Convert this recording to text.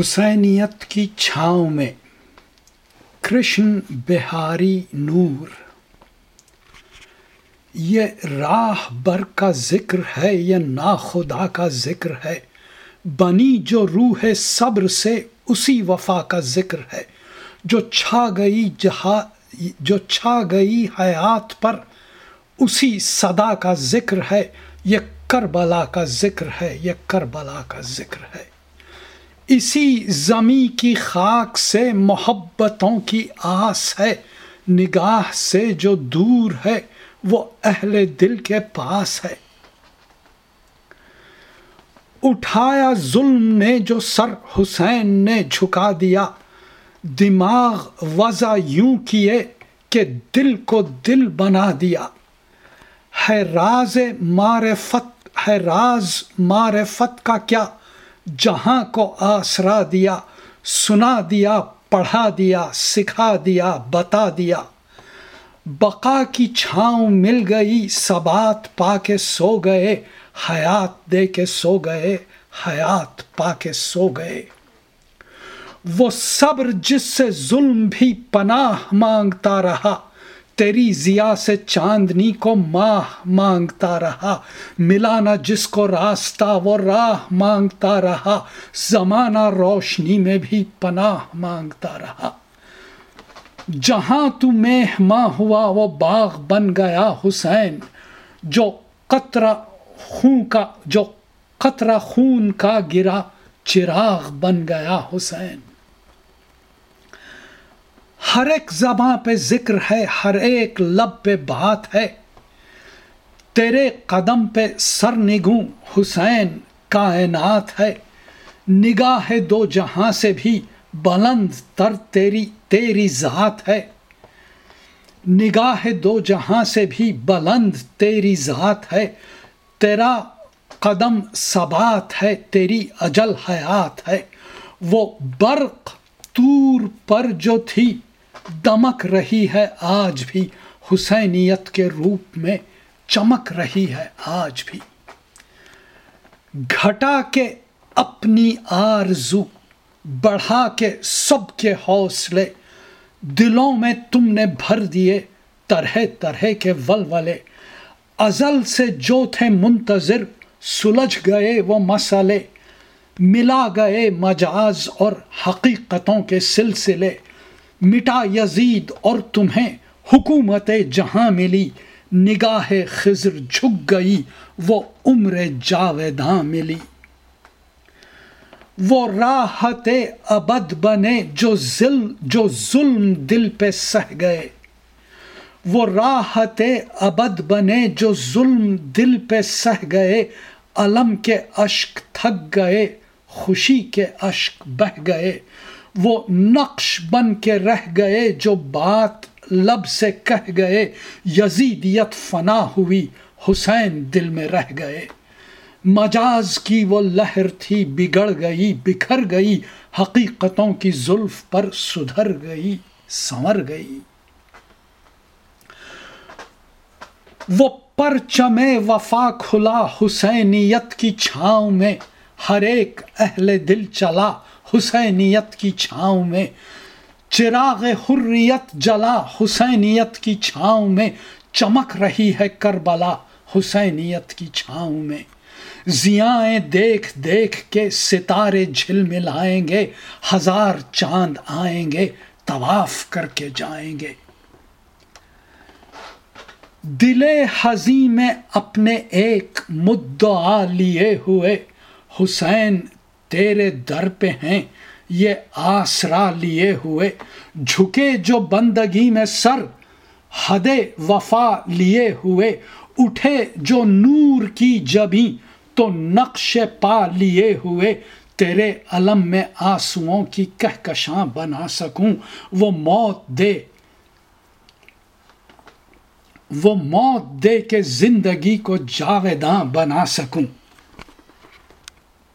حسینیت کی چھاؤں میں۔ کرشن بہاری نور۔ یہ راہ بر کا ذکر ہے یا ناخدا کا ذکر ہے؟ بنی جو روح صبر سے اسی وفا کا ذکر ہے۔ جو چھا گئی جہا، جو چھا گئی حیات پر اسی صدا کا ذکر ہے۔ یہ کربلا کا ذکر ہے، یہ کربلا کا ذکر ہے۔ اسی زمیں کی خاک سے محبتوں کی آس ہے، نگاہ سے جو دور ہے، وہ اہل دل کے پاس ہے۔ اٹھایا ظلم نے جو سر حسین نے جھکا دیا، دماغ وضع یوں کیے کہ دل کو دل بنا دیا۔ ہے راز معرفت، ہے راز معرفت کا کیا جہاں کو آسرا دیا، سنا دیا، پڑھا دیا، سکھا دیا، بتا دیا۔ بقا کی چھاؤں مل گئی، سبات پا کے سو گئے، حیات دے کے سو گئے، حیات پا کے سو گئے۔ وہ صبر جس سے ظلم بھی پناہ مانگتا رہا تیری ضیا سے چاندنی کو ماہ مانگتا رہا، ملانا جس کو راستہ وہ راہ مانگتا رہا، زمانہ روشنی میں بھی پناہ مانگتا رہا۔ جہاں تو مہماں ہوا وہ باغ بن گیا حسین، جو قطرہ خون کا، جو قطرہ خون کا گرا چراغ بن گیا حسین۔ ہر ایک زباں پہ ذکر ہے، ہر ایک لب پہ بات ہے۔ تیرے قدم پہ سر نگوں حسین کائنات ہے۔ نگاہ دو جہاں سے بھی بلند تر تیری تیری ذات ہے۔ نگاہ دو جہاں سے بھی بلند تیری ذات ہے۔ تیرا قدم سبات ہے، تیری اجل حیات ہے۔ وہ برق تور پر جو تھی دمک رہی ہے آج بھی۔ حسینیت کے روپ میں چمک رہی ہے آج بھی۔ گھٹا کے اپنی آرزو، بڑھا کے سب کے حوصلے۔ دلوں میں تم نے بھر دیے طرح طرح کے ولولے۔ ازل سے جو تھے منتظر، سلجھ گئے وہ مسئلے۔ ملا گئے مجاز اور حقیقتوں کے سلسلے۔ مٹا یزید اور تمہیں حکومت جہاں ملی، نگاہ خضر جھک گئی، وہ عمر جاویداں ملی۔ وہ راحت ابد بنے، جو ظلم جو ظلم دل پہ سہ گئے۔ وہ راحت ابد بنے، جو ظلم دل پہ سہ گئے۔ علم کے اشک تھک گئے، خوشی کے اشک بہ گئے۔ وہ نقش بن کے رہ گئے جو بات لب سے کہہ گئے، یزیدیت فنا ہوئی، حسین دل میں رہ گئے۔ مجاز کی وہ لہر تھی بگڑ گئی، بکھر گئی، حقیقتوں کی زلف پر سدھر گئی، سنور گئی۔ وہ پرچم وفا کھلا حسینیت کی چھاؤں میں ہر ایک اہل دل چلا حسینیت کی چھاؤں میں۔ چراغ حریت جلا حسینیت کی چھاؤں میں۔ چمک رہی ہے کربلا حسینیت کی چھاؤں میں۔ زیائیں دیکھ دیکھ کے ستارے جھل ملائیں گے۔ ہزار چاند آئیں گے، طواف کر کے جائیں گے۔ دل حزی میں اپنے ایک مدعا لیے ہوئے۔ حسین تیرے در پہ ہیں۔ یہ آسرا لیے ہوئے۔ جھکے جو بندگی میں سر۔ حد وفا لیے ہوئے۔ اٹھے جو نور کی جبیں۔ تو نقش پا لیے ہوئے۔ تیرے علم میں آنسوؤں کی کہکشاں بنا سکوں۔ وہ موت دے۔ وہ موت دے کے زندگی کو جاویداں بنا سکوں۔